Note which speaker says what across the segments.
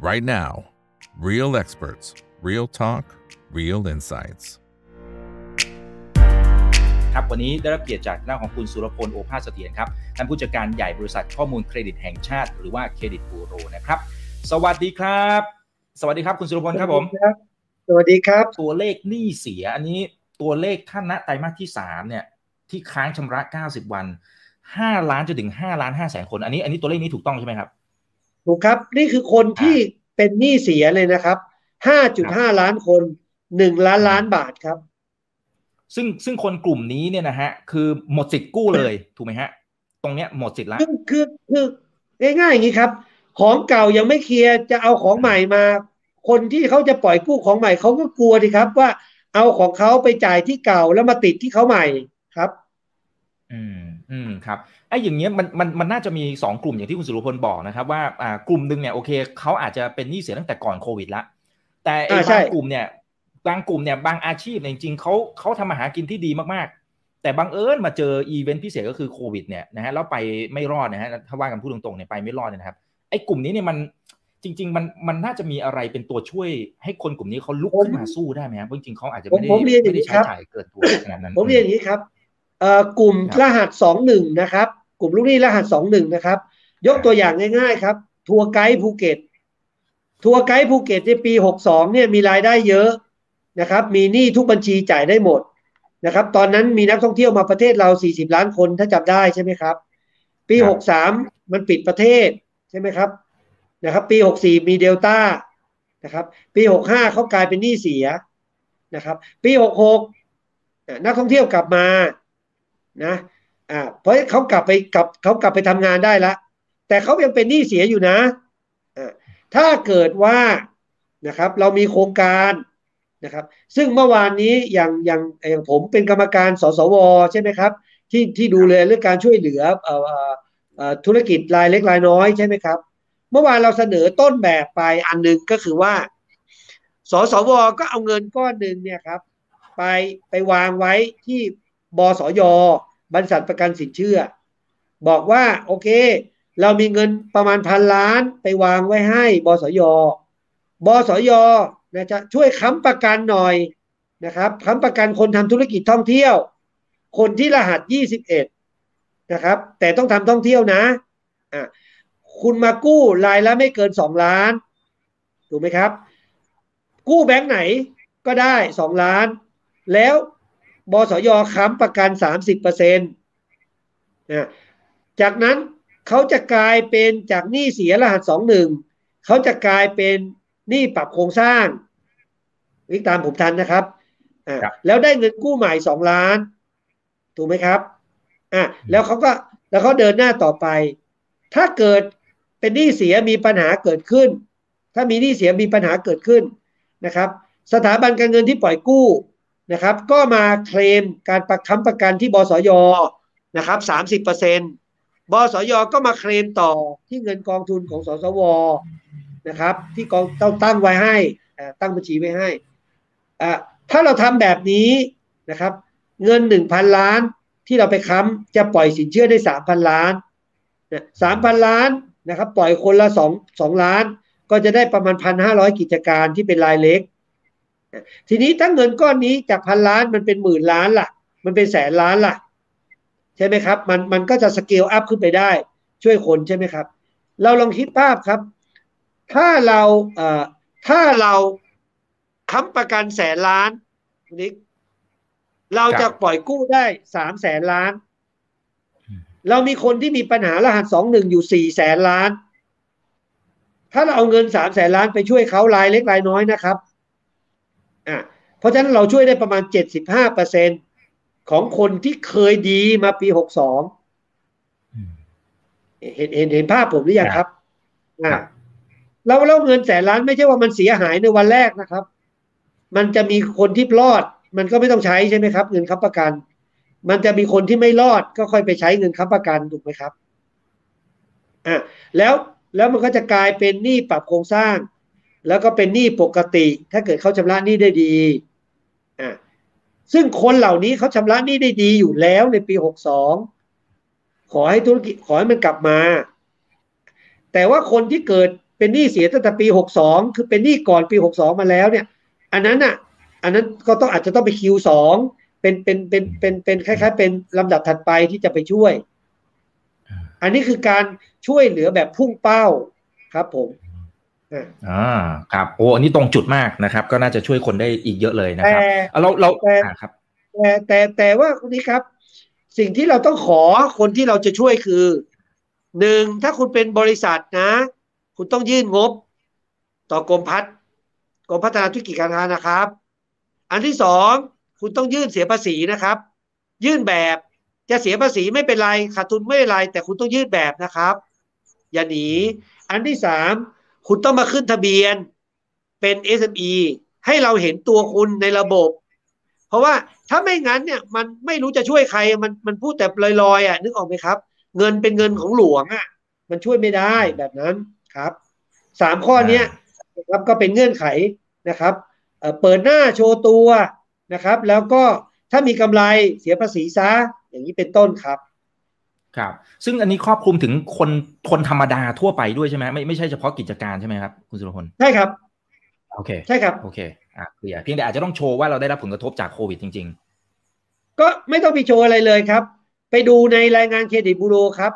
Speaker 1: right now. Real experts, real talk, real insights.
Speaker 2: ครับวันนี้ได้รับเกียรติจากหน้าของคุณสุรพลโอภาสเสถียรครับท่านผู้จัดการใหญ่บริษัทข้อมูลเครดิตแห่งชาติ หรือว่าเครดิตบูโรนะครับ สวัสดีครับ สวัสดีครับคุณสุรพลครับผม
Speaker 3: สวัสดีครับ
Speaker 2: ตัวเลขหนี้เสียอันนี้ตัวเลขท่านณไตรมาสที่สามเนี่ยที่ค้างชำระ 90 วัน 5 ล้านจนถึง 5 ล้าน5แสนคน อันนี้อันนี้ตัวเลขนี้ถูกต้องใช่ไหมครับ
Speaker 3: ถูกครับ นี่คือคนที่เป็นหนี้เสียเลยนะครับ5.5ล้านคน1ล้านล้านบาทครับ
Speaker 2: ซึ่งซึ่งคนกลุ่มนี้เนี่ยนะฮะ คือหมดสิทธิ์กู้เลยถูกไหมฮะ ตรงเนี้ยหมดสิทธิ์แล้ว
Speaker 3: คือคือคือง่ายๆอย่างนี้ครับ ของเก่ายังไม่เคลียร์จะเอาของใหม่มา คนที่เขาจะปล่อยกู้ของใหม่เขาก็กลัวดีครับ ว่าเอาของเขาไปจ่ายที่เก่าแล้วมาติดที่เขาใหม่ครับ
Speaker 2: อืม อืมครับไอ้อย่างเงี้ยมันมันมันน่าจะมีสองกลุ่มอย่างที่คุณสุรพลบอกนะครับ ว่าอ่ากลุ่มหนึ่งเนี่ยโอเคเขาอาจจะเป็นหนี้เสียตั้งแต่ก่อนโควิดละแต่ไอ้
Speaker 3: อ่าใช่
Speaker 2: บางกลุ่มเนี่ยบางกลุ่มเนี่ยบางอาชีพเนี่ยจริงๆเขาเขาทำมาหากินที่ดีมากๆ แต่บางเอิญมาเจออีเวนต์พิเศษก็คือโควิดเนี่ยนะฮะแล้วไปไม่รอดนะฮะถ้าว่ากันพูดตรงๆเนี่ยไปไม่รอดเนยนะครับไอ้กลุ่มนี้เนี่ยมันจริง ๆ มันมันน่าจะมีอะไรเป็นตัวช่วยให้คนกลุ่มนี้เขาลุกขึ้นมาสู้ได้ไหมครับเพราะจริงๆเขาอาจจะไม่ได้
Speaker 3: ผมผมเรียนอย่าง
Speaker 2: ไม่ได้
Speaker 3: นี้
Speaker 2: ใช้
Speaker 3: ครับ
Speaker 2: จ่ายเกินตัวขนาดนั้น
Speaker 3: ผมเรียนอย่างนี้ครับเอ่อ กลุ่ม
Speaker 2: ครับ
Speaker 3: รหัสสองหนึ่งนะครับ กลุ่มลูกหนี้รหัสสองหนึ่งนะครับ ยกตัวอย่างง่ายๆครับ ทัวร์ไกด์ภูเก็ต ทัวร์ไกด์ภูเก็ตในปีหกสองเนี่ยมีรายได้เยอะนะครับ มีหนี้ทุกบัญชีจ่ายได้หมดนะครับ ตอนนั้นมีนักท่องเที่ยวมาประเทศเราสี่สิบล้านคนถ้าจำได้ใช่ไหมครับ ปี
Speaker 2: ครับ
Speaker 3: หกสามมันปิดประเทศใช่ไหมครับนะครับ ปีหกสี่มีเดลต้านะครับ ปีหกห้าเขากลายเป็นหนี้เสียนะครับ ปีหกหกอะนักท่องเที่ยวกลับมา นะอ่าเพราะเขากลับไปกลับเขากลับไปทำงานได้ละ แต่เขายังเป็นหนี้เสียอยู่นะอ่าถ้าเกิดว่านะครับเรามีโครงการนะครับ ซึ่งเมื่อวานนี้อย่างอย่างอย่างผมเป็นกรรมการสสวใช่ไหมครับ ที่ที่ดูแลเรื่องการช่วยเหลือเอ่อเอ่อเอ่อธุรกิจรายเล็กรายน้อยใช่ไหมครับ เมื่อวานเราเสนอต้นแบบไปอันหนึ่งก็คือว่า สสวก็เอาเงินก้อนหนึ่งเนี่ยครับ ไปไปวางไว้ที่ บสยบริษัทประกันสินเชื่อ บอกว่าโอเค เรามีเงินประมาณพันล้านไปวางไว้ให้ บสยบสยนะจะช่วยค้ำประกันหน่อยนะครับค้ำประกันคนทำธุรกิจท่องเที่ยว คนที่รหัส 21 นะครับ แต่ต้องทำท่องเที่ยวนะอะคุณมากู้รายละไม่เกิน 2 ล้าน ถูกไหมครับ กู้แบงค์ไหนก็ได้ 2 ล้าน แล้ว บสยค้ำประกัน 30%นะจากนั้นเขาจะกลายเป็นจากหนี้เสียรหัส21เขาจะกลายเป็นหนี้ปรับโครงสร้างวิกตามผมทันนะครับอ่า
Speaker 2: ครับ
Speaker 3: แล้วได้เงินกู้ใหม่2ล้าน ถูกไหมครับอะแล้วเขาก็แล้วเขาเดินหน้าต่อไป ถ้าเกิดเป็นหนี้เสียมีปัญหาเกิดขึ้น ถ้ามีหนี้เสียมีปัญหาเกิดขึ้นนะครับ สถาบันการเงินที่ปล่อยกู้ นะครับ ก็มาเคลมการประค้ำประกันที่บสยนะครับสามสิบเปอร์เซ็นบสยก็มาเคลมต่อที่เงินกองทุนของสสวนะครับ ที่กองต้องตั้งไว้ให้ตั้งบัญชีไว้ให้อ่าถ้าเราทำแบบนี้นะครับ เงินหนึ่งพันล้านที่เราไปค้ำจะปล่อยสินเชื่อได้สามพันล้านสามพันล้านนะครับ ปล่อยคนละสองสองล้าน ก็จะได้ประมาณพันห้าร้อยกิจการที่เป็นรายเล็ก ทีนี้ถ้าเงินก้อนนี้จากพันล้านมันเป็นหมื่นล้านล่ะ มันเป็นแสนล้านล่ะ ใช่ไหมครับ มันมันก็จะสเกลอัพขึ้นไปได้ ช่วยคนใช่ไหมครับ เราลองคิดภาพครับ ถ้าเราเอ่อถ้าเราค้ำประกันแสนล้านคุณนิกเราจะปล่อยกู้ได้สามแสนล้าน เรามีคนที่มีปัญหารหัสสองหนึ่งอยู่สี่แสนล้าน ถ้าเราเอาเงินสามแสนล้านไปช่วยเขารายเล็กรายน้อยนะครับ อะเพราะฉะนั้นเราช่วยได้ประมาณเจ็ดสิบห้าเปอร์เซ็นของคนที่เคยดีมาปีหกสองเห็นเห็นเห็นภาพผมหรือยังครับอะแล้วแล้วเงินแสนล้านไม่ใช่ว่ามันเสียหายในวันแรกนะครับ มันจะมีคนที่รอด มันก็ไม่ต้องใช้ใช่ไหมครับ เงินค้ำประกัน มันจะมีคนที่ไม่รอดก็ค่อยไปใช้เงินค้ำประกันถูกไหมครับอะแล้วแล้วมันก็จะกลายเป็นหนี้ปรับโครงสร้าง แล้วก็เป็นหนี้ปกติ ถ้าเกิดเขาชำระหนี้ได้ดีอะซึ่งคนเหล่านี้เขาชำระหนี้ได้ดีอยู่แล้วในปีหกสองขอให้ธุรกิจขอให้มันกลับมา แต่ว่าคนที่เกิดเป็นหนี้เสียตั้งแต่ปีหกสองคือเป็นหนี้ก่อนปีหกสองมาแล้วเนี่ย อันนั้นอะ อันนั้นก็ต้องอาจจะต้องไปคิวสองเป็นเป็นเป็นเป็นเป็นคล้าย ๆ เป็นลำดับถัดไปที่จะไปช่วย อันนี้คือการช่วยเหลือแบบพุ่งเป้าครับผม
Speaker 2: อ่าครับโอ้อันนี้ตรงจุดมากนะครับ ก็น่าจะช่วยคนได้อีกเยอะเลยนะค
Speaker 3: แต่
Speaker 2: รับเราเรา
Speaker 3: แต่
Speaker 2: อ่าครับ
Speaker 3: แต่แต่แต่ว่าคนนี้ครับ สิ่งที่เราต้องขอคนที่เราจะช่วยคือหนึ่งถ้าคุณเป็นบริษัทนะ คุณต้องยื่นงบ ต่อกรมพัฒน์กรมพัฒนาธุรกิจการค้านะครับ อันที่สองคุณต้องยื่นเสียภาษีนะครับ ยื่นแบบจะเสียภาษีไม่เป็นไรขาดทุนไม่เป็นไรแต่คุณต้องยื่นแบบนะครับ อย่าหนี อันที่สาม คุณต้องมาขึ้นทะเบียนเป็น SME ให้เราเห็นตัวคุณในระบบ เพราะว่าถ้าไม่งั้นเนี่ยมันไม่รู้จะช่วยใครมันมันพูดแต่ลอยๆอะนึกออกไหมครับ เงินเป็นเงินของหลวงอะมันช่วยไม่ได้แบบนั้นครับสามข้อเนี้ยครับก็เป็นเงื่อนไขนะครับเอ่อเปิดหน้าโชว์ตัวนะครับ แล้วก็ถ้ามีกำไรเสียภาษีซะอย่างนี้เป็นต้นครับ
Speaker 2: ครับซึ่งอันนี้ครอบคลุมถึงคนคนธรรมดาทั่วไปด้วยใช่ไหมไม่ไม่ใช่เฉพาะกิจการใช่ไหมครับคุณสุรพล
Speaker 3: ใช่ครับ
Speaker 2: โอเค
Speaker 3: ใช่ครับ
Speaker 2: โอเคอะเคลียร์เพียงแต่อาจจะต้องโชว์ว่าเราได้รับผลกระทบจากโควิดจริง
Speaker 3: ก็ไม่ต้องไปโชว์อะไรเลยครับ ไปดูในรายงานเครดิตบูโรครับ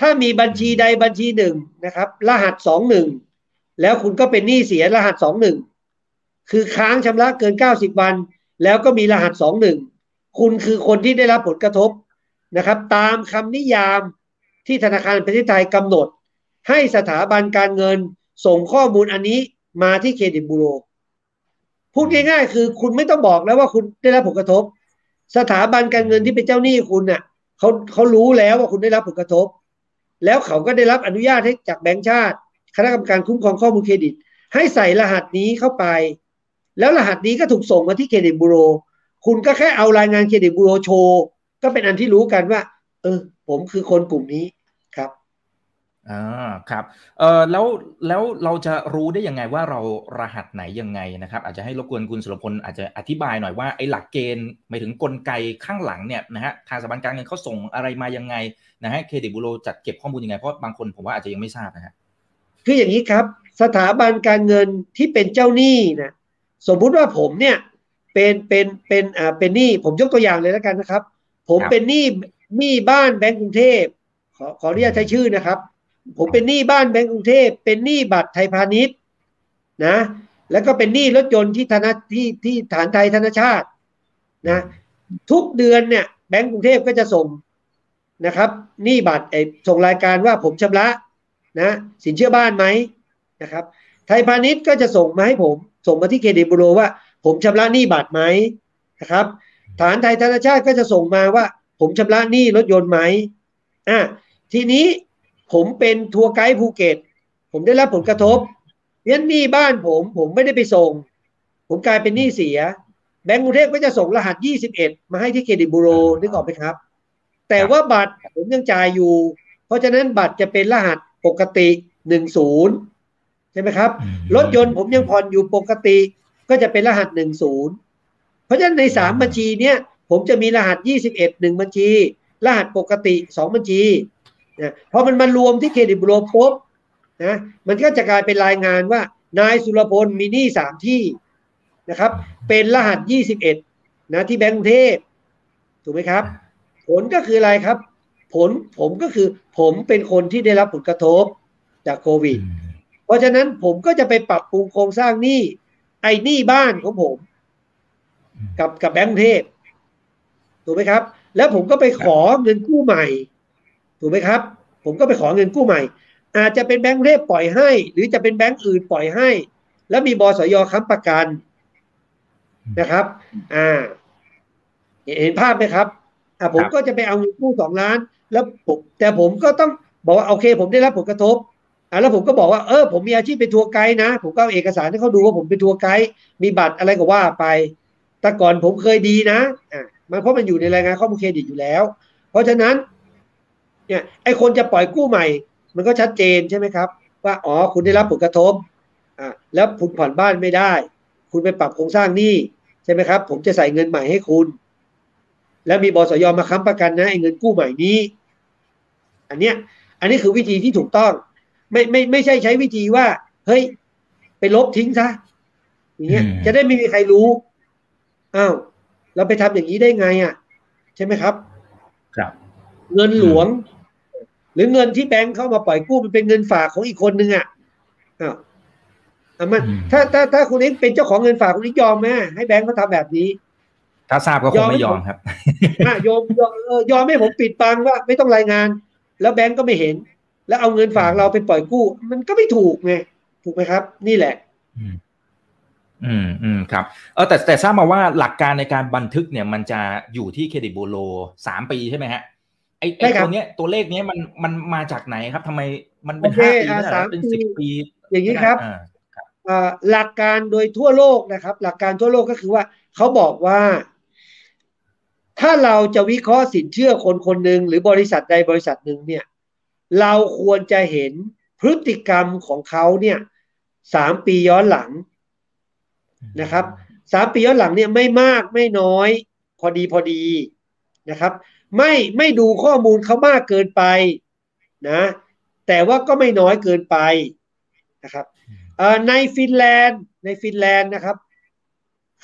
Speaker 3: ถ้ามีบัญชีใดบัญชีหนึ่งนะครับ รหัสสองหนึ่งแล้วคุณก็เป็นหนี้เสียรหัสสองหนึ่งคือค้างชำระเกินเก้าสิบวัน แล้วก็มีรหัสสองหนึ่งคุณคือคนที่ได้รับผลกระทบ นะครับ ตามคำนิยามที่ธนาคารประเทศไทยกำหนด ให้สถาบันการเงินส่งข้อมูลอันนี้มาที่เครดิตบูโร พูดง่ายๆ คือคุณไม่ต้องบอกแล้วว่าคุณได้รับผลกระทบ สถาบันการเงินที่เป็นเจ้าหนี้คุณน่ะเขาเขารู้แล้วว่าคุณได้รับผลกระทบ แล้วเขาก็ได้รับอนุญาตให้จากแบงก์ชาติ คณะกรรมการคุ้มครองข้อมูลเครดิต ให้ใส่รหัสนี้เข้าไป แล้วรหัสนี้ก็ถูกส่งมาที่เครดิตบูโร คุณก็แค่เอารายงานเครดิตบูโรโชว์ ก็เป็นอันที่รู้กันว่า เออ ผมคือคนกลุ่มนี้ครับ
Speaker 2: ๆอ่าครับเออแล้วแล้วเราจะรู้ได้ยังไงว่าเรารหัสไหนยังไงนะครับ อาจจะให้รบกวนคุณสุรพลอาจจะอธิบายหน่อยว่าไอ้หลักเกณฑ์หมายถึงกลไกข้างหลังเนี่ยนะฮะทางสถาบันการเงินเขาส่งอะไรมายังไงนะฮะเครดิตบูโรจัดเก็บข้อมูลยังไงเพราะบางคนผมว่าอาจจะยังไม่ทราบนะฮะ
Speaker 3: คืออย่างนี้ครับ สถาบันการเงินที่เป็นเจ้าหนี้นะสมมุติว่าผมเนี่ยเป็นเป็นเป็นอ่าเป็นหนี้ผมยกตัวอย่างเลยแล้วกันนะครับ ผมเป็นหนี้หนี้บ้านแบงก์กรุงเทพขอขออนุญาตใช้ชื่อนะครับ ผมเป็นหนี้บ้านแบงก์กรุงเทพเป็นหนี้บัตรไทยพาณิชย์นะ แล้วก็เป็นหนี้รถยนต์ที่ธนาที่ที่ฐานไทยธนชาตินะ ทุกเดือนเนี่ยแบงก์กรุงเทพก็จะส่งนะครับหนี้บัตรไอ้ส่งรายการว่าผมชำระนะสินเชื่อบ้านไหมนะครับ ไทยพาณิชย์ก็จะส่งมาให้ผม ส่งมาที่เครดิตบูโรว่า ผมชำระหนี้บัตรไหมนะครับ ทหารไทยธนชาตก็จะส่งมาว่า ผมชำระหนี้รถยนต์ไหมอะทีนี้ผมเป็นทัวร์ไกด์ภูเก็ต ผมได้รับผลกระทบงั้นหนี้บ้านผมผมไม่ได้ไปส่ง ผมกลายเป็นหนี้เสีย แบงก์กรุงเทพก็จะส่งรหัส 21 มาให้ที่เครดิตบูโรนึกออกไหมครับ แต่ว่าบัตรผมยังจ่ายอยู่ เพราะฉะนั้นบัตรจะเป็นรหัสปกติ 10 ใช่ไหมครับ รถยนต์ผมยังผ่อนอยู่ปกติก็จะเป็นรหัส 10เพ ราะฉะนั้นใน 3 บัญชีเนี้ยผมจะมีรหัส 21 1 บัญชี รหัสปกติ 2 บัญชีนะพอมันมารวมที่เครดิตบูโรปุ๊บนะมันก็จะกลายเป็นรายงานว่านายสุรพลมีหนี้สามที่นะครับ เป็นรหัส 21 นะที่แบงก์กรุงเทพถูกไหมครับ ผลก็คืออะไรครับ ผลผมก็คือผมเป็นคนที่ได้รับผลกระทบจากโควิด เพราะฉะนั้นผมก็จะไปปรับปรุงโครงสร้างหนี้ไอ้หนี้บ้านของผม กับกับแบงก์กรุงเทพถูกไหมครับ แล้วผมก็ไปขอเงินกู้ใหม่ ถูกไหมครับ ผมก็ไปขอเงินกู้ใหม่ อาจจะเป็นแบงก์กรุงเทพปล่อยให้ หรือจะเป็นแบงก์อื่นปล่อยให้ แล้วมีบสยค้ำประกันนะครับ อ่า เห็นภาพไหมครับ อ่าผมก็จะไปเอาเงินกู้สองล้าน แล้วผมแต่ผมก็ต้องบอกว่าโอเค ผมได้รับผลกระทบอ่าแล้วผมก็บอกว่าเออผมมีอาชีพเป็นทัวร์ไกด์นะ ผมก็เอาเอกสารให้เขาดูว่าผมเป็นทัวร์ไกด์มีบัตรอะไรก็ว่าไป แต่ก่อนผมเคยดีนะอ่ามันเพราะมันอยู่ในรายงานข้อมูลเครดิตอยู่แล้ว เพราะฉะนั้น เนี่ยไอ้คนจะปล่อยกู้ใหม่ มันก็ชัดเจนใช่ไหมครับ ว่าอ๋อคุณได้รับผลกระทบอ่าแล้วคุณผ่อนบ้านไม่ได้ คุณไปปรับโครงสร้างหนี้ใช่ไหมครับ ผมจะใส่เงินใหม่ให้คุณ แล้วมีบสยมาค้ำประกันนะไอ้เงินกู้ใหม่นี้ อันเนี้ย อันนี้คือวิธีที่ถูกต้อง ไม่ไม่ไม่ใช่ใช้วิธีว่า เฮ้ย ไปลบทิ้งซะอย่างเงี้ยจะได้ไม่มีใครรู้ อ้าวเราไปทำอย่างนี้ได้ไงอะ ใช่ไหมครับ
Speaker 2: ครับ
Speaker 3: เงินหลวง หรือเงินที่แบงค์เข้ามาปล่อยกู้มันเป็นเงินฝากของอีกคนนึงอะอ้าวอะมันถ้าถ้าถ้าคุณเองเป็นเจ้าของเงินฝากคุณเองยอมไหมให้แบงค์เขาทำแบบนี้
Speaker 2: ถ้าทราบก็คงไม่ยอมครับ
Speaker 3: อะยอมยอมเออยอมให้ผมปิดบังว่าไม่ต้องรายงาน แล้วแบงก์ก็ไม่เห็น แล้วเอาเงินฝากเราไปปล่อยกู้ มันก็ไม่ถูกไงถูกไหมครับ นี่แหละ
Speaker 2: อืมอืมอืมครับเออแต่แต่ทราบมาว่าหลักการในการบันทึกเนี่ยมันจะอยู่ที่เครดิตบูโรสามปีใช่ไหมฮะไอ้
Speaker 3: ใช่
Speaker 2: ไอ้
Speaker 3: ครับ
Speaker 2: ตัวเนี้ยตัวเลขเนี้ยมันมันมาจากไหนครับทำไมมันเป็น
Speaker 3: โอเค
Speaker 2: ห้าปี
Speaker 3: อ่า
Speaker 2: ไม่ได้เหรอ
Speaker 3: สาม
Speaker 2: เป็น
Speaker 3: ปี
Speaker 2: สิบปี
Speaker 3: อย่างนี้ครับ
Speaker 2: อ่า
Speaker 3: อ่าหลักการโดยทั่วโลกนะครับ หลักการทั่วโลกก็คือว่าเขาบอกว่า ถ้าเราจะวิเคราะห์สินเชื่อคนคนหนึ่งหรือบริษัทใดบริษัทหนึ่งเนี่ย เราควรจะเห็นพฤติกรรมของเขาเนี่ยสามปีย้อนหลัง นะครับสามปีย้อนหลังเนี่ยไม่มากไม่น้อย พอดีพอดีนะครับ ไม่ไม่ดูข้อมูลเขามากเกินไปนะ แต่ว่าก็ไม่น้อยเกินไปนะครับเอ่อในฟินแลนด์ในฟินแลนด์นะครับ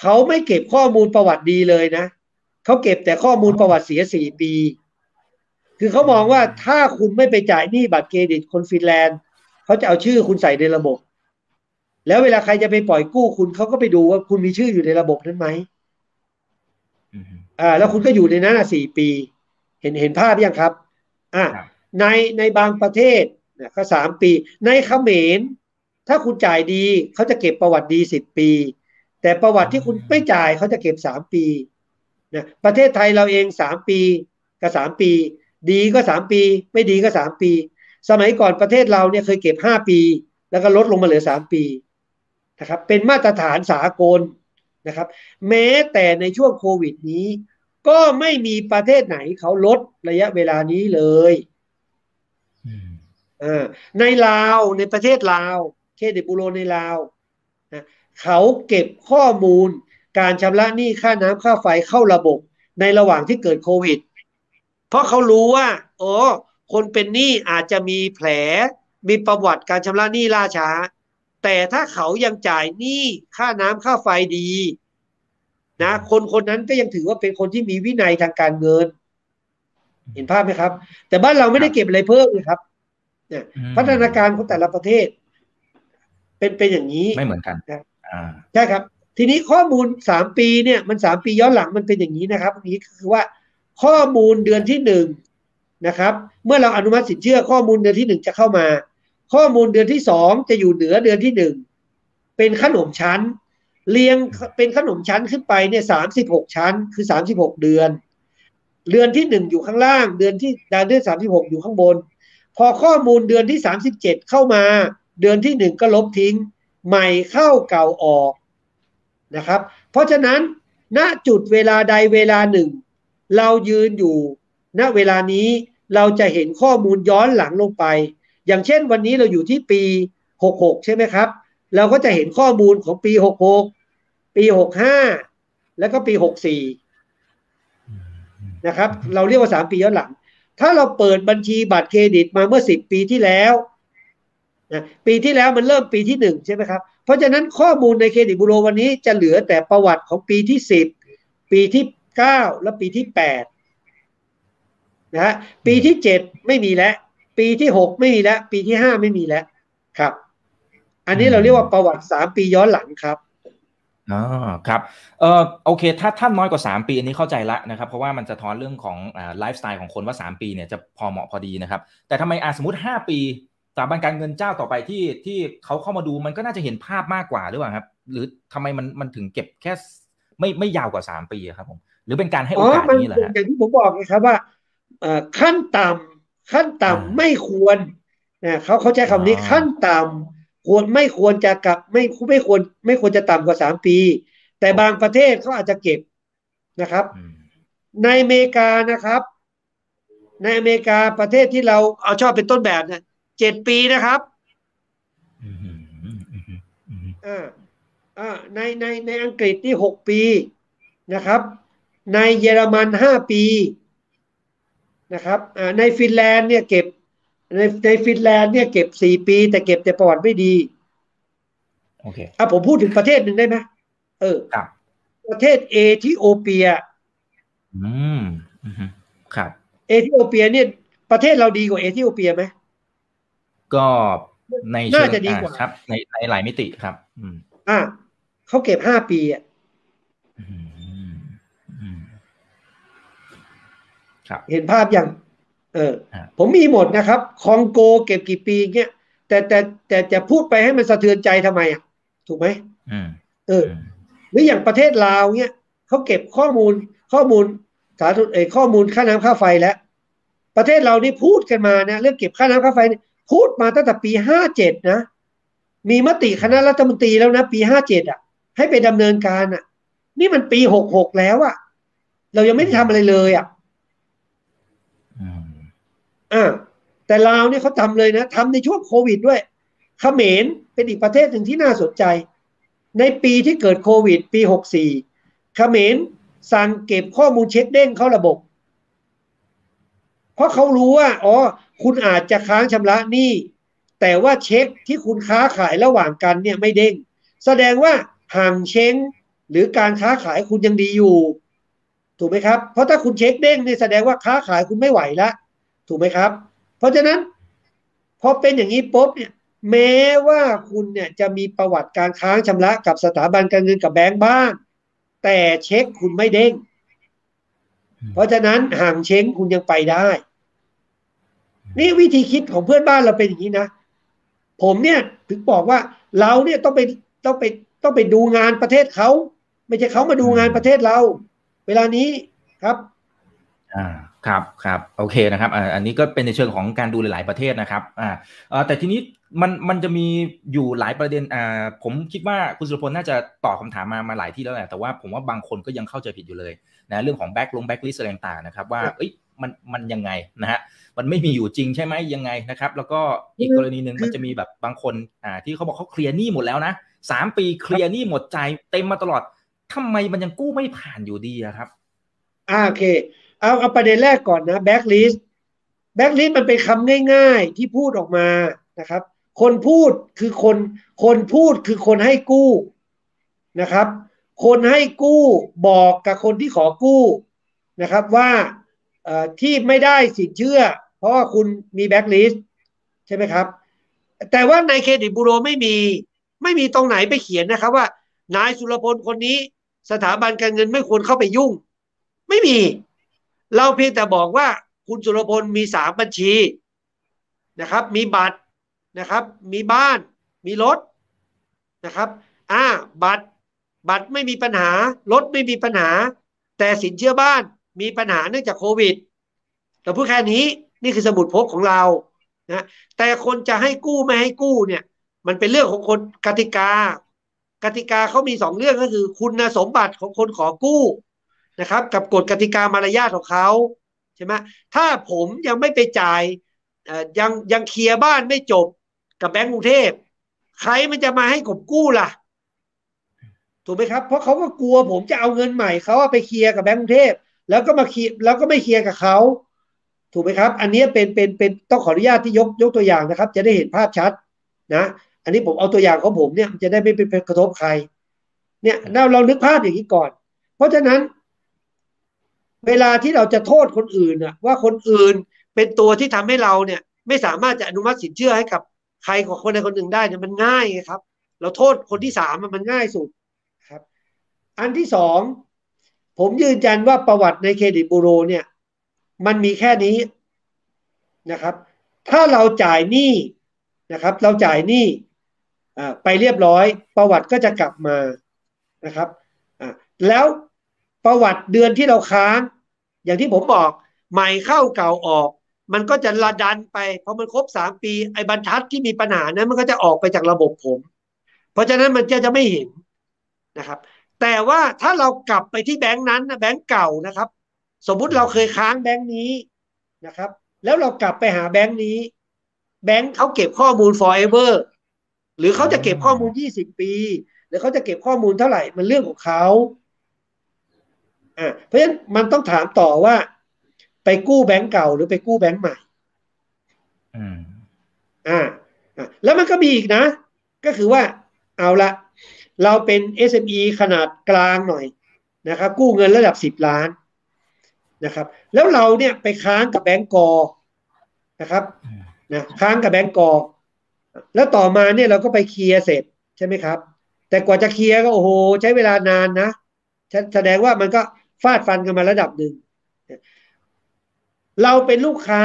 Speaker 3: เขาไม่เก็บข้อมูลประวัติดีเลยนะเขาเก็บแต่ข้อมูลประวัติเสียสี่ปี คือเขามองว่าถ้าคุณไม่ไปจ่ายหนี้บัตรเครดิตคนฟินแลนด์เขาจะเอาชื่อคุณใส่ในระบบ แล้วเวลาใครจะไปปล่อยกู้คุณเขาก็ไปดูว่าคุณมีชื่ออยู่ในระบบนั้นไหม
Speaker 2: อืม
Speaker 3: อ่า แล้วคุณก็อยู่ในนั้นอะสี่ปี เห็นเห็นภาพยังครับ อ่า
Speaker 2: ครับ
Speaker 3: ในในบางประเทศเนี่ยก็สามปี ในเขมรถ้าคุณจ่ายดีเขาจะเก็บประวัติดีสิบปี แต่ประวัติที่คุณไม่จ่ายเขาจะเก็บสามปีนะประเทศไทยเราเองสามปีกับสามปี ดีก็สามปี ไม่ดีก็สามปี สมัยก่อนประเทศเราเนี่ยเคยเก็บห้าปี แล้วก็ลดลงมาเหลือสามปี นะครับเป็นมาตรฐานสากลนะครับแม้แต่ในช่วงโควิดนี้ ก็ไม่มีประเทศไหนเขาลดระยะเวลานี้เลย
Speaker 2: อืม
Speaker 3: อ่าในลาวในประเทศลาวเครดิตบูโรในลาวนะเขาเก็บข้อมูลการชำระหนี้ค่าน้ำค่าไฟเข้าระบบในระหว่างที่เกิดโควิด เพราะเขารู้ว่าอ๋อคนเป็นหนี้อาจจะมีแผลมีประวัติการชำระหนี้ล่าช้า แต่ถ้าเขายังจ่ายหนี้ค่าน้ำค่าไฟดีนะคนคนนั้นก็ยังถือว่าเป็นคนที่มีวินัยทางการเงิน เห็นภาพไหมครับ แต่บ้านเราไม่ได้เก็บอะไรเพิ่มเลยครับเนี่ย
Speaker 2: อืม
Speaker 3: พัฒนาการของแต่ละประเทศ เป็นเป็นอย่างนี้
Speaker 2: ไม่เหมือนกัน
Speaker 3: ครับ
Speaker 2: อ่า
Speaker 3: ใช่ครับ ทีนี้ข้อมูลสามปีเนี่ย มันสามปีย้อนหลังมันเป็นอย่างนี้นะครับนี้คือว่า ข้อมูลเดือนที่หนึ่งนะครับ เมื่อเราอนุมัติสินเชื่อข้อมูลเดือนที่หนึ่งจะเข้ามา ข้อมูลเดือนที่สองจะอยู่เหนือเดือนที่หนึ่งเป็นขนมชั้น เรียงเป็นขนมชั้นขึ้นไปเนี่ยสามสิบหกชั้น คือสามสิบหกเดือน เดือนที่หนึ่งอยู่ข้างล่าง เดือนที่เดือนสามสิบหกอยู่ข้างบน พอข้อมูลเดือนที่สามสิบเจ็ดเข้ามา เดือนที่หนึ่งก็ลบทิ้ง ใหม่เข้าเก่าออกนะครับ เพราะฉะนั้นณจุดเวลาใดเวลาหนึ่ง เรายืนอยู่ณเวลานี้เราจะเห็นข้อมูลย้อนหลังลงไป อย่างเช่นวันนี้เราอยู่ที่ปี 66 ใช่ไหมครับ เราก็จะเห็นข้อมูลของปี 66 ปี 65 แล้วก็ปี 64 นะครับ เราเรียกว่า 3 ปีย้อนหลัง ถ้าเราเปิดบัญชีบัตรเครดิตมาเมื่อ 10 ปีที่แล้วนะปีที่แล้วมันเริ่มปีที่ 1 ใช่ไหมครับ เพราะฉะนั้นข้อมูลในเครดิตบูโรวันนี้จะเหลือแต่ประวัติของปีที่ 10 ปีที่ 9 และปีที่ 8นะฮะปีที่ 7 ไม่มีแล้ว ปีที่6ไม่มีแล้ว ปีที่5ไม่มีแล้วครับ อันนี้เราเรียกว่าประวัติ3ปีย้อนหลังครับ
Speaker 2: อ๋อครับเออโอเค ถ้าถ้าน้อยกว่า 3 ปีอันนี้เข้าใจละนะครับ เพราะว่ามันจะท้อนเรื่องของอ่าไลฟ์สไตล์ของคนว่า 3 ปีเนี่ยจะพอเหมาะพอดีนะครับ แต่ทำไมอะสมมติ 5 ปีสถาบันการเงินเจ้าต่อไปที่ที่เขาเข้ามาดูมันก็น่าจะเห็นภาพมากกว่าหรือเปล่าครับ หรือทำไมมันมันถึงเก็บแค่ไม่ไม่ยาวกว่า 3 ปีอะครับผมหรือเป็นการให้โอกาส
Speaker 3: มั
Speaker 2: นี้เหรอฮะ
Speaker 3: อย่างที่ผมบอกไงครับว่าเอ่อขั้นต่ำ ขั้นต่ำ
Speaker 2: อ่า
Speaker 3: ไม่ควรนะเขาเขาใช้คำนี้
Speaker 2: อ๋อ
Speaker 3: ขั้นต่ำควรไม่ควรจะกลับไม่ไม่ควร ไม่ควรจะต่ำกว่าสามปี แต่บางประเทศเขาอาจจะเก็บนะครับ
Speaker 2: อืม
Speaker 3: ในอเมริกานะครับ ในอเมริกาประเทศที่เราเอาชอบเป็นต้นแบบเนี่ยเจ็ดปีนะครับ
Speaker 2: อืมอืมอืมอืมอืม
Speaker 3: อ่าอ่าในในในอังกฤษที่หกปีนะครับ ในเยอรมันห้าปี นะครับอ่าในฟินแลนด์เนี่ยเก็บในในฟินแลนด์เนี่ยเก็บสี่ปี แต่เก็บแต่ประวัติไม่ดี
Speaker 2: โอเค
Speaker 3: อะผมพูดถึงประเทศหนึ่งได้ไหมเออ
Speaker 2: ครับ
Speaker 3: ประเทศเอธิโอเปีย
Speaker 2: อืมอืมครับ
Speaker 3: เอธิโอเปียเนี่ย ประเทศเราดีกว่าเอธิโอเปียไหม
Speaker 2: ก็ในเชิ
Speaker 3: น่าจะดีกว่า
Speaker 2: อะครับ ในในหลายมิติครับ อืม
Speaker 3: อะเขาเก็บห้าปีอะ
Speaker 2: อืมอืมครับ
Speaker 3: เห็นภาพยังเออ
Speaker 2: ฮะ
Speaker 3: ผมมีหมดนะครับ คองโกเก็บกี่ปีเงี้ยแต่แต่แต่จะพูดไปให้มันสะเทือนใจทำไมอะ ถูกไหม
Speaker 2: อืม
Speaker 3: เออ
Speaker 2: อืม
Speaker 3: หรืออย่างประเทศลาวเนี่ยเขาเก็บข้อมูลข้อมูลสาธารณเออข้อมูลค่าน้ำค่าไฟแล้ว ประเทศเรานี่พูดกันมานะเรื่องเก็บค่าน้ำค่าไฟเนี่ยพูดมาตั้งแต่ปีห้าเจ็ดนะ มีมติคณะรัฐมนตรีแล้วนะ ปีห้าเจ็ดอะ ให้ไปดำเนินการอะ นี่มันปีหกหกแล้วอะ เรายังไม่ได้ทำอะไรเลยอะ
Speaker 2: อืม
Speaker 3: อ่าแต่ลาวเนี่ยเขาทำเลยนะทำในช่วงโควิดด้วยเขมรเป็นอีกประเทศหนึ่งที่น่าสนใจ ในปีที่เกิดโควิด ปีหกสี่เขมรสั่งเก็บข้อมูลเช็คเด้งเข้าระบบ เพราะเขารู้ว่าอ๋อคุณอาจจะค้างชำระหนี้แต่ว่าเช็คที่คุณค้าขายระหว่างกันเนี่ยไม่เด้ง แสดงว่าห่างเช้งหรือการค้าขายคุณยังดีอยู่ ถูกไหมครับ เพราะถ้าคุณเช็คเด้งเนี่ยแสดงว่าค้าขายคุณไม่ไหวแล้ว ถูกไหมครับ เพราะฉะนั้นพอเป็นอย่างนี้ปุ๊บเนี่ยแม้ว่าคุณเนี่ยจะมีประวัติการค้างชำระกับสถาบันการเงินกับแบงก์บ้าง แต่เช็คคุณไม่เด้ง เพราะฉะนั้นห่างเช้งคุณยังไปได้ นี่วิธีคิดของเพื่อนบ้านเราเป็นอย่างนี้นะ ผมเนี่ยถึงบอกว่าเราเนี่ยต้องไปต้องไปต้องไปดูงานประเทศเขา ไม่ใช่เขามาดูงานประเทศเรา เวลานี้ครับ
Speaker 2: อ่า ครับครับโอเคนะครับอันนี้ก็เป็นในเชิงของการดูหลาย ๆประเทศนะครับอ่าแต่ทีนี้มันมันจะมีอยู่หลายประเด็นอ่าผมคิดว่าคุณสุรพลน่าจะตอบคำถามมามาหลายที่แล้วแหละแต่ว่าผมว่าบางคนก็ยังเข้าใจผิดอยู่เลยนะเรื่องของ black ลงแบ็กลิสอะไรต่างๆนะครับว่าเอ้ยมันมันยังไงนะฮะมันไม่มีอยู่จริงใช่ไหมยังไงนะครับ แล้วก็อีกกรณีหนึ่งมันจะมีแบบบางคนอ่าที่เขาบอกเขาเคลียร์หนี้หมดแล้วนะสามปีเคลียร์หนี้หมดจ่ายเต็มมาตลอดทำไมมันยังกู้ไม่ผ่านอยู่ดีครับ
Speaker 3: อ่าโอเค เอาเอาประเด็นแรกก่อนนะ blacklist blacklist มันเป็นคำง่ายๆที่พูดออกมานะครับ คนพูดคือคนคนพูดคือคนให้กู้นะครับ คนให้กู้บอกกับคนที่ขอกู้นะครับว่าที่ไม่ได้สินเชื่อ เพราะว่าคุณมีแบ็กลิสต์ใช่ไหมครับ แต่ว่าในเครดิตบูโรไม่มีไม่มีตรงไหนไปเขียนนะครับว่านายสุรพลคนนี้สถาบันการเงินไม่ควรเข้าไปยุ่ง ไม่มี เราเพียงแต่บอกว่าคุณสุรพลมีสามบัญชีนะครับ มีบัตรนะครับ มีบ้าน มีรถนะครับอ่าบัตรบัตรไม่มีปัญหารถไม่มีปัญหา แต่สินเชื่อบ้านมีปัญหาเนื่องจากโควิดเราพูดแค่นี้นี่คือสมุดพกของเรานะแต่คนจะให้กู้ไม่ให้กู้เนี่ย มันเป็นเรื่องของคนกติกากติกาเขามีสองเรื่องก็คือ คุณสมบัติของคนขอกู้ นะครับ กับกฎกติกามารยาทของเขาใช่ไหมถ้าผมยังไม่ไปจ่ายยังยังเคลียร์บ้านไม่จบกับแบงก์กรุงเทพใครมันจะมาให้ผมกู้ล่ะ ถูกไหมครับ เพราะเขาก็กลัวผมจะเอาเงินใหม่เขาไปเคลียร์กับแบงก์กรุงเทพแล้วก็มาเคลียร์แล้วก็ไม่เคลียร์กับเขาถูกไหมครับ อันนี้เป็นเป็นเป็นต้องขออนุญาตที่ยกยกตัวอย่างนะครับ จะได้เห็นภาพชัดนะ อันนี้ผมเอาตัวอย่างของผมเนี่ยจะได้ไม่เป็นกระทบใคร เนี่ยเราเรานึกภาพอย่างนี้ก่อน เพราะฉะนั้น เวลาที่เราจะโทษคนอื่นน่ะว่าคนอื่นเป็นตัวที่ทำให้เราเนี่ย ไม่สามารถจะอนุมัติสินเชื่อให้กับใครของคนใดคนหนึ่งได้เนี่ยมันง่ายครับ เราโทษคนที่สามมันง่ายสุดครับ อันที่สองผมยืนยันว่าประวัติในเครดิตบูโรเนี่ย มันมีแค่นี้นะครับ ถ้าเราจ่ายหนี้นะครับ เราจ่ายหนี้ไปเรียบร้อย ประวัติก็จะกลับมานะครับแล้ว ประวัติเดือนที่เราค้าง อย่างที่ผมบอกใหม่เข้าเก่าออก มันก็จะระดันไปพอมันครบสามปีไอ้บรรทัดที่มีปัญหานั้นมันก็จะออกไปจากระบบผม เพราะฉะนั้นมันจะจะไม่เห็นนะครับ แต่ว่าถ้าเรากลับไปที่แบงค์นั้นนะแบงค์เก่านะครับ สมมุติเราเคยค้างแบงค์นี้นะครับ แล้วเรากลับไปหาแบงค์นี้ แบงค์เขาเก็บข้อมูล forever หรือเขาจะเก็บข้อมูล 20 ปี หรือเขาจะเก็บข้อมูลเท่าไหร่ มันเรื่องของเขา อ่าเพราะฉะนั้นมันต้องถามต่อว่า ไปกู้แบงค์เก่าหรือไปกู้แบงค์ใหม่
Speaker 2: อืม
Speaker 3: อ่าอ่าแล้วมันก็มีอีกนะ ก็คือว่าเอาละเราเป็น SME ขนาดกลางหน่อยนะครับ กู้เงินระดับสิบล้านนะครับ แล้วเราเนี่ยไปค้างกับแบงก์กอนะครับนะค้างกับแบงก์กอ แล้วต่อมาเนี่ยเราก็ไปเคลียร์เสร็จใช่ไหมครับ แต่กว่าจะเคลียร์ก็โอ้โหใช้เวลานานนะ แสดงว่ามันก็ ฟาดฟันกันมาระดับหนึ่ง เราเป็นลูกค้า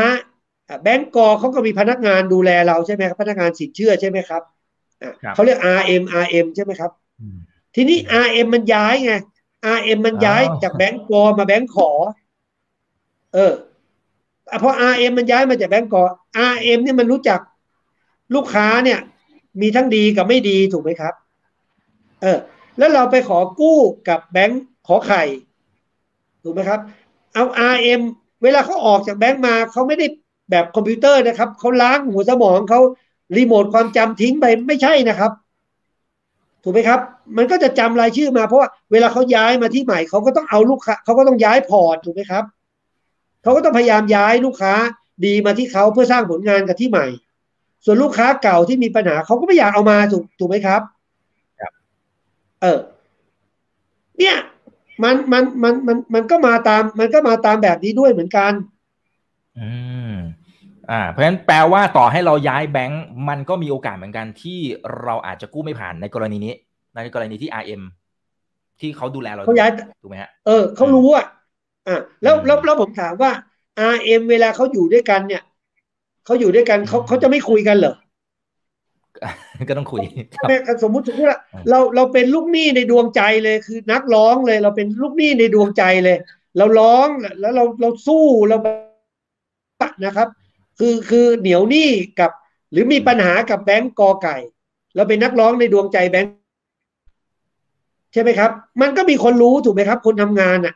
Speaker 3: แบงก์กอเขาก็มีพนักงานดูแลเราใช่ไหมครับพนักงานสินเชื่อใช่ไหมครับเขาเรียก RM RM ใช่ไหมครับ ทีนี้ RM มันย้ายไง RM มันย้ายจากแบงก์กอมาแบงก์ขอ เออพอ RM มันย้ายมาจากแบงก์กอ RM เนี่ยมันรู้จักลูกค้าเนี่ย มีทั้งดีกับไม่ดีถูกไหมครับ เออ แล้วเราไปขอกู้กับแบงก์ขอไข่ ถูกไหมครับ เอา RM เวลาเขาออกจากแบงก์มาเขาไม่ได้แบบคอมพิวเตอร์นะครับเขาล้างหัวสมองเขารีโมทความจำทิ้งไปไม่ใช่นะครับ ถูกไหมครับ มันก็จะจำรายชื่อมาเพราะว่าเวลาเขาย้ายมาที่ใหม่เขาก็ต้องเอาลูกค้าเขาก็ต้องย้ายพอร์ตถูกไหมครับเขาก็ต้องพยายามย้ายลูกค้าดีมาที่เขาเพื่อสร้างผลงานกับที่ใหม่ ส่วนลูกค้าเก่าที่มีปัญหาเขาก็ไม่อยากเอามาถูกถูกไหมครับ
Speaker 2: ครับ
Speaker 3: เออ เนี่ย มันมันมันมันมันก็มาตาม มันก็มาตามแบบนี้ด้วยเหมือนกัน
Speaker 2: อืมอ่า เพราะฉะนั้นแปลว่าต่อให้เราย้ายแบงก์มันก็มีโอกาสเหมือนกันที่เราอาจจะกู้ไม่ผ่านในกรณีนี้ ในกรณีที่ RM ที่เขาดูแลเรา
Speaker 3: เขาย้าย
Speaker 2: ถูกไหมฮะ
Speaker 3: เออเขารู้อะอ่าแล้วแล้วแล้วผมถามว่า RM เวลาเขาอยู่ด้วยกันเนี่ยเขาอยู่ด้วยกันเขาเขาจะไม่คุยกันเหรอ
Speaker 2: ก็ต้องคุยครับ
Speaker 3: แม่สมมุติสมมติว่าเราเราเป็นลูกหนี้ในดวงใจเลยคือนักร้องเลย เราเป็นลูกหนี้ในดวงใจเลย เราร้องแล้วเราเราสู้เรานะครับ คือคือเหนียวหนี้กับ หรือมีปัญหากับแบงก์กอไก่ เราเป็นนักร้องในดวงใจแบงก์ใช่ไหมครับ มันก็มีคนรู้ถูกไหมครับ คนทำงานอะ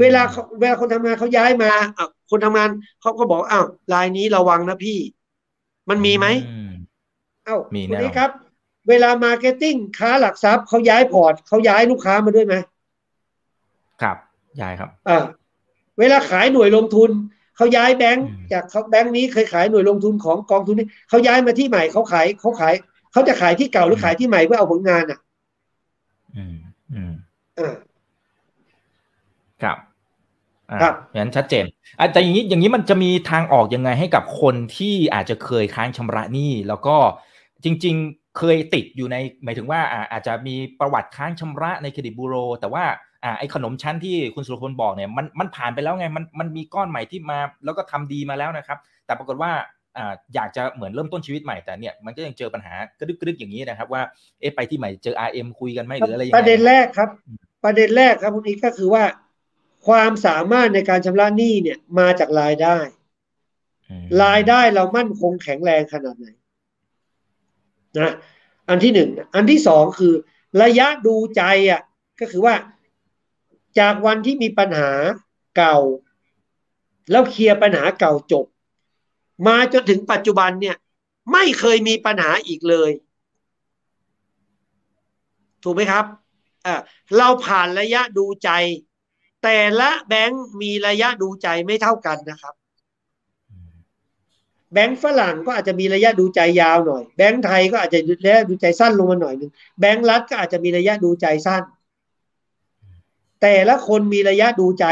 Speaker 3: เวลาเขาเวลาคนทำงานเขาย้ายมาอะคนทำงานเขาก็บอกอ้าวรายนี้ระวังนะพี่ มันมีไหม
Speaker 2: อืม
Speaker 3: เอ้า
Speaker 2: มี
Speaker 3: คุณ
Speaker 2: แน่
Speaker 3: นี้ครับ เวลา marketing ค้าหลักทรัพย์เขาย้ายพอร์ตเขาย้ายลูกค้ามาด้วยไหม
Speaker 2: ครับย้ายครับ
Speaker 3: อ่าเวลาขายหน่วยลงทุนเขาย้ายแบงค์
Speaker 2: อืม
Speaker 3: จากเขาแบงค์นี้เคยขายหน่วยลงทุนของกองทุนนี้เขาย้ายมาที่ใหม่เขาขายเขาขายเขาจะขายที่เก่าหรือขายที่ใหม่เพื่อเอาผลงานอะ
Speaker 2: อืมอืม
Speaker 3: อ่า
Speaker 2: ครับอ่า
Speaker 3: ครับ
Speaker 2: อย่างนั้นชัดเจนอะแต่อย่างนี้อย่างนี้มันจะมีทางออกยังไงให้กับคนที่อาจจะเคยค้างชำระหนี้ แล้วก็ จริง ๆ เคยติดอยู่ในหมายถึงว่าอ่าอาจจะมีประวัติค้างชำระในเครดิตบูโร แต่ว่าอ่าไอ้ขนมชั้นที่คุณสุรพลบอกเนี่ยมันมันผ่านไปแล้วไงมันมันมีก้อนใหม่ที่มา แล้วก็ทำดีมาแล้วนะครับ แต่ปรากฏว่าอ่าอยากจะเหมือนเริ่มต้นชีวิตใหม่แต่เนี่ยมันก็ยังเจอปัญหากระดึกกระดึกอย่างนี้นะครับ ว่าเอ๊ะไปที่ใหม่เจอ RM คุยกันไหมหรืออะไรยังไง
Speaker 3: ประเด็นแรกครับ ประเด็นแรกครับคุณนี้ก็คือว่า ความสามารถในการชำระหนี้เนี่ยมาจากรายได้
Speaker 2: อืม
Speaker 3: รายได้เรามั่นคงแข็งแรงขนาดไหน นะอันที่หนึ่งอันที่สองคือระยะดูใจอะก็คือว่าจากวันที่มีปัญหาเก่า แล้วเคลียร์ปัญหาเก่าจบ มาจนถึงปัจจุบันเนี่ย ไม่เคยมีปัญหาอีกเลย ถูกไหมครับอ่าเราผ่านระยะดูใจ แต่ละแบงค์มีระยะดูใจไม่เท่ากันนะครับ แบงค์ฝรั่งก็อาจจะมีระยะดูใจยาวหน่อย แบงค์ไทยก็อาจจะระยะดูใจสั้นลงมาหน่อยหนึ่งแบงค์รัฐก็อาจจะมีระยะดูใจสั้น แต่ละคนมีระยะดูใจ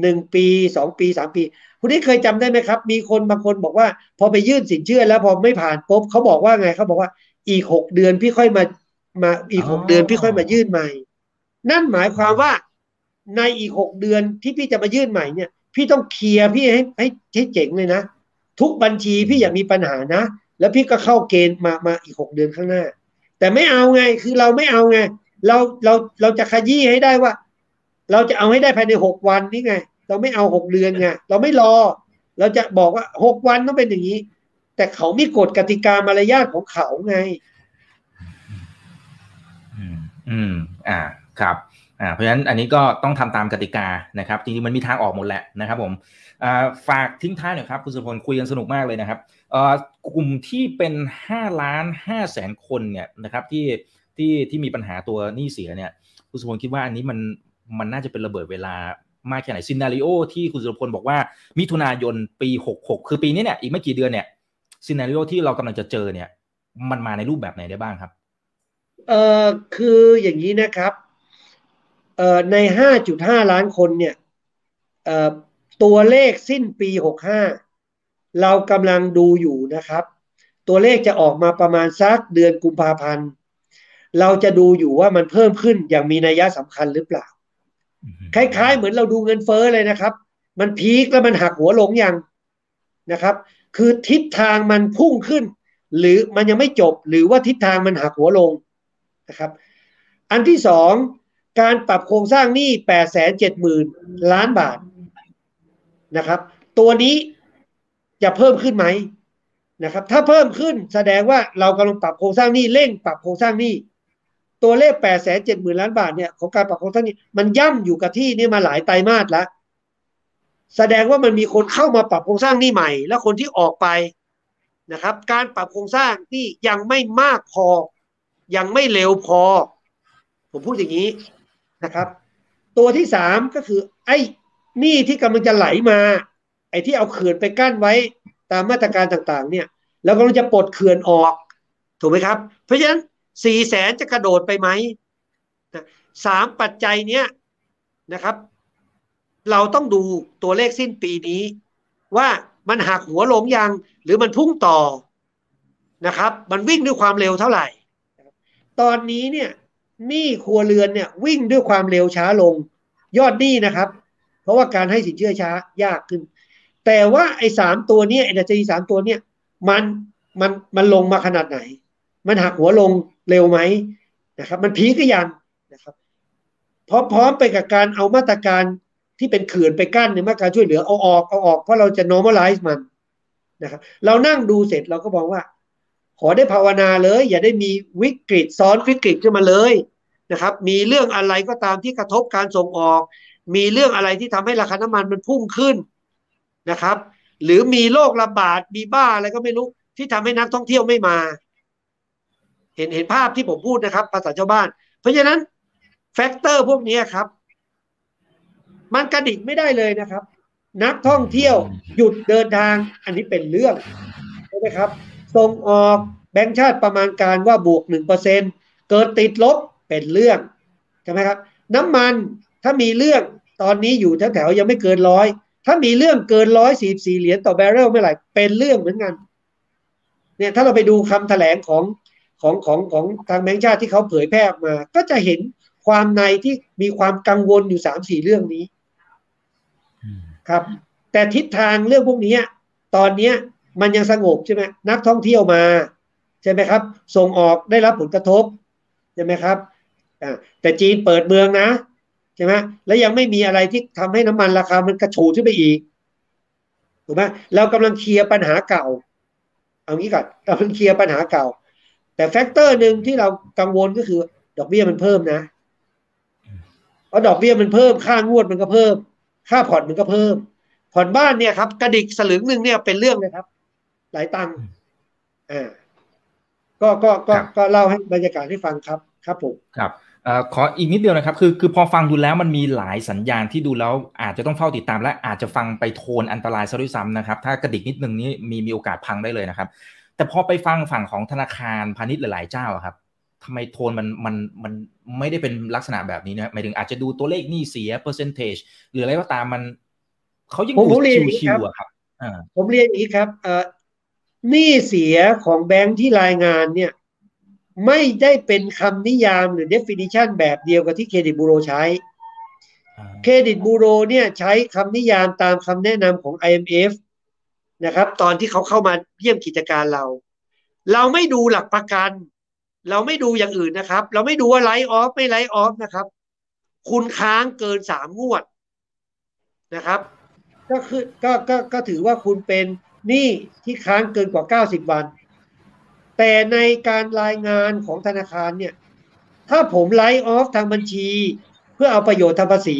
Speaker 3: หนึ่งปีสองปีสามปี คุณนี่เคยจำได้ไหมครับ มีคนบางคนบอกว่า พอไปยื่นสินเชื่อแล้วพอไม่ผ่านปุ๊บเขาบอกว่าไงเขาบอกว่าอีกหกเดือนพี่ค่อยมามาอีกหกเดือนพี่ค่อยมายื่นใหม่ นั่นหมายความว่าในอีกหกเดือนที่พี่จะมายื่นใหม่เนี่ย พี่ต้องเคลียร์พี่ให้ให้ให้เจ๋งเลยนะ ทุกบัญชีพี่อย่ามีปัญหานะ แล้วพี่ก็เข้าเกณฑ์มามาอีกหกเดือนข้างหน้า แต่ไม่เอาไงคือเราไม่เอาไง เราเราเราจะขยี้ให้ได้ว่า เราจะเอาให้ได้ภายในหกวันนี่ไง เราไม่เอาหกเดือนไงเราไม่รอ เราจะบอกว่าหกวันต้องเป็นอย่างนี้ แต่เขามีกฎกติกามารยาทของเขาไง
Speaker 2: อืมอืม อ่าครับอ่าเพราะฉะนั้นอันนี้ก็ต้องทำตามกติกานะครับจริงๆมันมีทางออกหมดแหละนะครับ ผม ฝากทิ้งท้ายหน่อยครับคุณสุพลคุยกันสนุกมากเลยนะครับกลุ่มที่เป็นห้าล้านห้าแสนคนเนี่ยนะครับที่ที่ที่มีปัญหาตัวหนี้เสียเนี่ยคุณสุพลคิดว่าอันนี้มันมันน่าจะเป็นระเบิดเวลามากแค่ไหนซินารีโอที่คุณสุรพลบอกว่ามิถุนายนปีหกหกคือปีนี้เนี่ยอีกไม่กี่เดือนเนี่ยซินารีโอที่เรากำลังจะเจอเนี่ย มันมาในรูปแบบไหนได้บ้างครับ
Speaker 3: เอ่อคืออย่างนี้นะครับ เอ่อในห้าจุดห้าล้านคนเนี่ย เอ่อ ตัวเลขสิ้นปีหกห้าเรากำลังดูอยู่นะครับ ตัวเลขจะออกมาประมาณสักเดือนกุมภาพันธ์ เราจะดูอยู่ว่ามันเพิ่มขึ้นอย่างมีนัยสำคัญหรือเปล่า คล้าย ๆ เหมือนเราดูเงินเฟ้อเลยนะครับ มันพีคแล้วมันหักหัวลงยังนะครับ คือทิศทางมันพุ่งขึ้น หรือมันยังไม่จบหรือว่าทิศทางมันหักหัวลงนะครับ อันที่สองการปรับโครงสร้างหนี้แปดแสนเจ็ดหมื่นล้านบาท นะครับ ตัวนี้จะเพิ่มขึ้นไหมนะครับ ถ้าเพิ่มขึ้นแสดงว่าเรากำลังปรับโครงสร้างหนี้เร่งปรับโครงสร้างหนี้ตัวเลขแปดแสนเจ็ดหมื่นล้านบาทเนี่ยของการปรับโครงสร้างนี้มันย่ำอยู่กับที่นี่มาหลายไตรมาสแล้ว แสดงว่ามันมีคนเข้ามาปรับโครงสร้างนี้ใหม่ และคนที่ออกไปนะครับ การปรับโครงสร้างที่ยังไม่มากพอ ยังไม่เร็วพอ ผมพูดอย่างนี้นะครับ ตัวที่สามก็คือไอ้ หนี้ที่กำลังจะไหลมา ไอ้ที่เอาเขื่อนไปกั้นไว้ตามมาตรการต่างๆ เนี่ยแล้วกำลังจะปลดเขื่อนออก ถูกไหมครับ เพราะฉะนั้นสี่แสนจะกระโดดไปไหมสามปัจจัยเนี้ยนะครับ เราต้องดูตัวเลขสิ้นปีนี้ ว่ามันหักหัวลงยัง หรือมันพุ่งต่อนะครับ มันวิ่งด้วยความเร็วเท่าไหร่ ตอนนี้เนี่ยหนี้ครัวเรือนเนี่ยวิ่งด้วยความเร็วช้าลง ยอดหนี้นะครับ ราะว่าการให้สินเชื่อช้ายากขึ้น แต่ว่าไอ้สามตัวเนี้ยไอ้ดัชนีสามตัวเนี่ยมันมันมันลงมาขนาดไหน มันหักหัวลงเร็วไหมนะครับ มันพีก็ยังนะครับพร้อมๆไปกับการเอามาตรการที่เป็นเขื่อนไปกั้นในมาตรการช่วยเหลือเอาออกเอาออกเพราะเราจะ normalize มันนะครับ เรานั่งดูเสร็จเราก็บอกว่า ขอได้ภาวนาเลย อย่าได้มีวิกฤตซ้อนวิกฤตขึ้นมาเลยนะครับ มีเรื่องอะไรก็ตามที่กระทบการส่งออก มีเรื่องอะไรที่ทำให้ราคาน้ำมันมันพุ่งขึ้นนะครับ หรือมีโรคระบาดมีบ้าอะไรก็ไม่รู้ที่ทำให้นักท่องเที่ยวไม่มา เห็นเห็นภาพที่ผมพูดนะครับ ภาษาชาวบ้าน เพราะฉะนั้น factor พวกนี้ครับ มันกระดิกไม่ได้เลยนะครับ นักท่องเที่ยวหยุดเดินทางอันนี้เป็นเรื่องใช่ไหมครับส่งออกแบงค์ชาติประมาณการว่าบวกหนึ่งเปอร์เซ็นต์เกิดติดลบเป็นเรื่องใช่ไหมครับ น้ำมันถ้ามีเรื่อง ตอนนี้อยู่แถวๆยังไม่เกินร้อยถ้ามีเรื่องเกินร้อยสี่สี่เหรียญต่อแบเรลเมื่อไหร่เป็นเรื่องเหมือนกัน เนี่ยถ้าเราไปดูคำแถลงของของของของทางแบงค์ชาติที่เขาเผยแพร่ออกมา ก็จะเห็นความในที่มีความกังวลอยู่สามสี่เรื่องนี้ครับ แต่ทิศทางเรื่องพวกนี้ตอนเนี้ยมันยังสงบใช่ไหมนักท่องเที่ยวมาใช่ไหมครับ ส่งออกได้รับผลกระทบใช่ไหมครับแต่จีนเปิดเมืองนะ ใช่ไหมแล้วยังไม่มีอะไรที่ทำให้น้ำมันราคามันกระโดดขึ้นไปอีกถูกไหมเรากำลังเคลียร์ปัญหาเก่า เอางี้ก่อนกำลังเคลียร์ปัญหาเก่า แต่ factor หนึ่งที่เรากังวลก็คือ ดอกเบี้ยมันเพิ่มนะเพราะดอกเบี้ยมันเพิ่มค่างวดมันก็เพิ่ม ค่าผ่อนมันก็เพิ่ม ผ่อนบ้านเนี่ยครับกระดิกสลึงหนึ่งเนี่ยเป็นเรื่องเลยครับ หลายตังค์อ่าก็ก็ก็ก็เล่าให้บรรยากาศให้ฟังครับ ครับผม
Speaker 2: ครับ ขออีกนิดเดียวนะครับ คือคือพอฟังดูแล้วมันมีหลายสัญญาณที่ดูแล้วอาจจะต้องเฝ้าติดตามและอาจจะฟังไปโทนอันตรายซะด้วยซ้ำนะครับ ถ้ากระดิกนิดนึงนี้มีมีโอกาสพังได้เลยนะครับ แต่พอไปฟังฝั่งของธนาคารพาณิชย์หลาย ๆ เจ้าครับทำไมโทนมันมันมันไม่ได้เป็นลักษณะแบบนี้นะหมายถึงอาจจะดูตัวเลขหนี้เสียเปอร์เซนเทจหรืออะไรก็ตามมันเขายังดูชิวๆอะครับ
Speaker 3: ผมเรียนอย่างนี้ครับเอ่อหนี้เสียของแบงค์ที่รายงานเนี่ย ไม่ได้เป็นคำนิยามหรือ definition แบบเดียวกับที่เครดิตบูโรใช้ เครดิตบูโรเนี่ยใช้คำนิยามตามคำแนะนำของ IMF นะครับ ตอนที่เขาเข้ามาเยี่ยมกิจการเรา เราไม่ดูหลักประกัน เราไม่ดูอย่างอื่นนะครับ เราไม่ดูว่า write off ไม่ write off นะครับ คุณค้างเกินสามงวดนะครับ ก็คือก็ก็ก็ถือว่าคุณเป็นหนี้ที่ค้างเกินกว่าเก้าสิบวัน แต่ในการรายงานของธนาคารเนี่ย ถ้าผมไลฟ์ออฟทางบัญชี เพื่อเอาประโยชน์ทางภาษี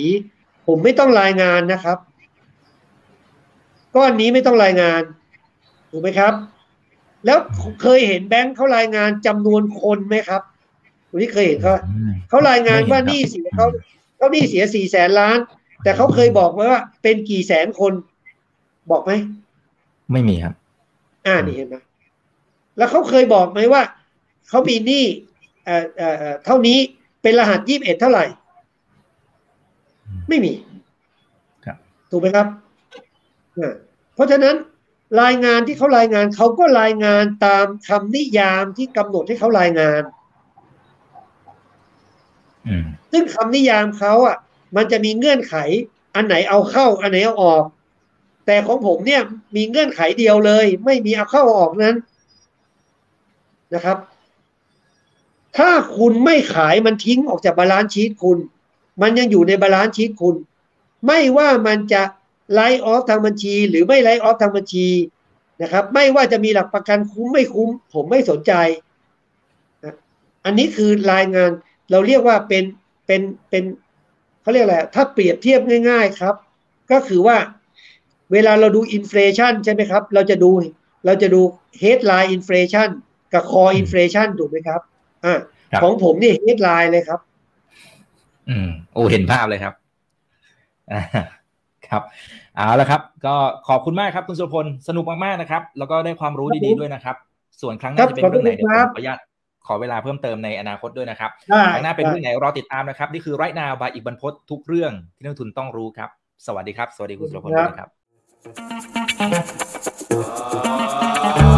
Speaker 3: ผมไม่ต้องรายงานนะครับ ก้อนนี้ไม่ต้องรายงาน ถูกไหมครับ แล้วเคยเห็นแบงค์เขารายงานจำนวนคนไหมครับวันนี้เคยเห็นเขาเขารายงานว่านี่เสียเขาเขานี่เสียสี่แสนล้าน แต่เขาเคยบอกไว้ว่า เป็นกี่แสนคน บอกไหม
Speaker 2: ไม่มีครับ
Speaker 3: อ่านี่เห็นไหม แล้วเขาเคยบอกไหมว่าเขามีหนี้เอ่อเอ่อเอ่อเท่านี้เป็นรหัสยี่สิบเอ็ดเท่าไหร่ ไม่มี
Speaker 2: ครับ
Speaker 3: ถูกไหมครับอ่าเพราะฉะนั้นรายงานที่เขารายงานเขาก็รายงานตามคำนิยามที่กำหนดให้เขารายงาน
Speaker 2: อืม
Speaker 3: ซึ่งคำนิยามเขาอะ มันจะมีเงื่อนไข อันไหนเอาเข้า อันไหนเอาออก แต่ของผมเนี่ย มีเงื่อนไขเดียวเลย ไม่มีเอาเข้าเอาออกนั้น นะครับ ถ้าคุณไม่ขายมันทิ้งออกจาก balance sheet คุณ มันยังอยู่ใน balance sheet คุณ ไม่ว่ามันจะ write off ทางบัญชี หรือไม่ write off ทางบัญชีนะครับ ไม่ว่าจะมีหลักประกันคุ้มไม่คุ้ม ผมไม่สนใจ อันนี้คือรายงานเราเรียกว่าเป็นเป็นเป็นเขาเรียกอะไรถ้าเปรียบเทียบง่าย ๆครับ ก็คือว่าเวลาเราดูอินฟลชันใช่ไหมครับ เราจะดูเราจะดู headline inflation กับ core inflation ถูกไหมครับอ่า
Speaker 2: ครับ
Speaker 3: ของผมนี่ headline เลยครับ
Speaker 2: อืมโอ้เห็นภาพเลยครับอ่าครับเอาละครับ ก็ขอบคุณมากครับ คุณสุรพลสนุกมากๆนะครับ แล้วก็ได้ความรู้
Speaker 3: ครับ
Speaker 2: ดี
Speaker 3: ผม
Speaker 2: ๆด้วยนะครับ ส่วนครั้งห
Speaker 3: ครั
Speaker 2: น้า
Speaker 3: บ
Speaker 2: จะเป็นเรื่องไหน
Speaker 3: ข
Speaker 2: เดี๋
Speaker 3: อบ
Speaker 2: ยว
Speaker 3: คุ
Speaker 2: ผม
Speaker 3: ณครับ
Speaker 2: ขออนุญาตขอเวลาเพิ่มเติมในอนาคตด้วยนะครับ
Speaker 3: ได้
Speaker 2: ครั้งหน้าเป็น
Speaker 3: ได้
Speaker 2: เรื่องไหนรอติดตามนะครับ นี่คือไรนาบายอีกบรรพตทุกเรื่องที่นักลงทุนต้องรู้ครับ สวัสดีครับ สวัสดีคุณสุรพลด้วยนะครับ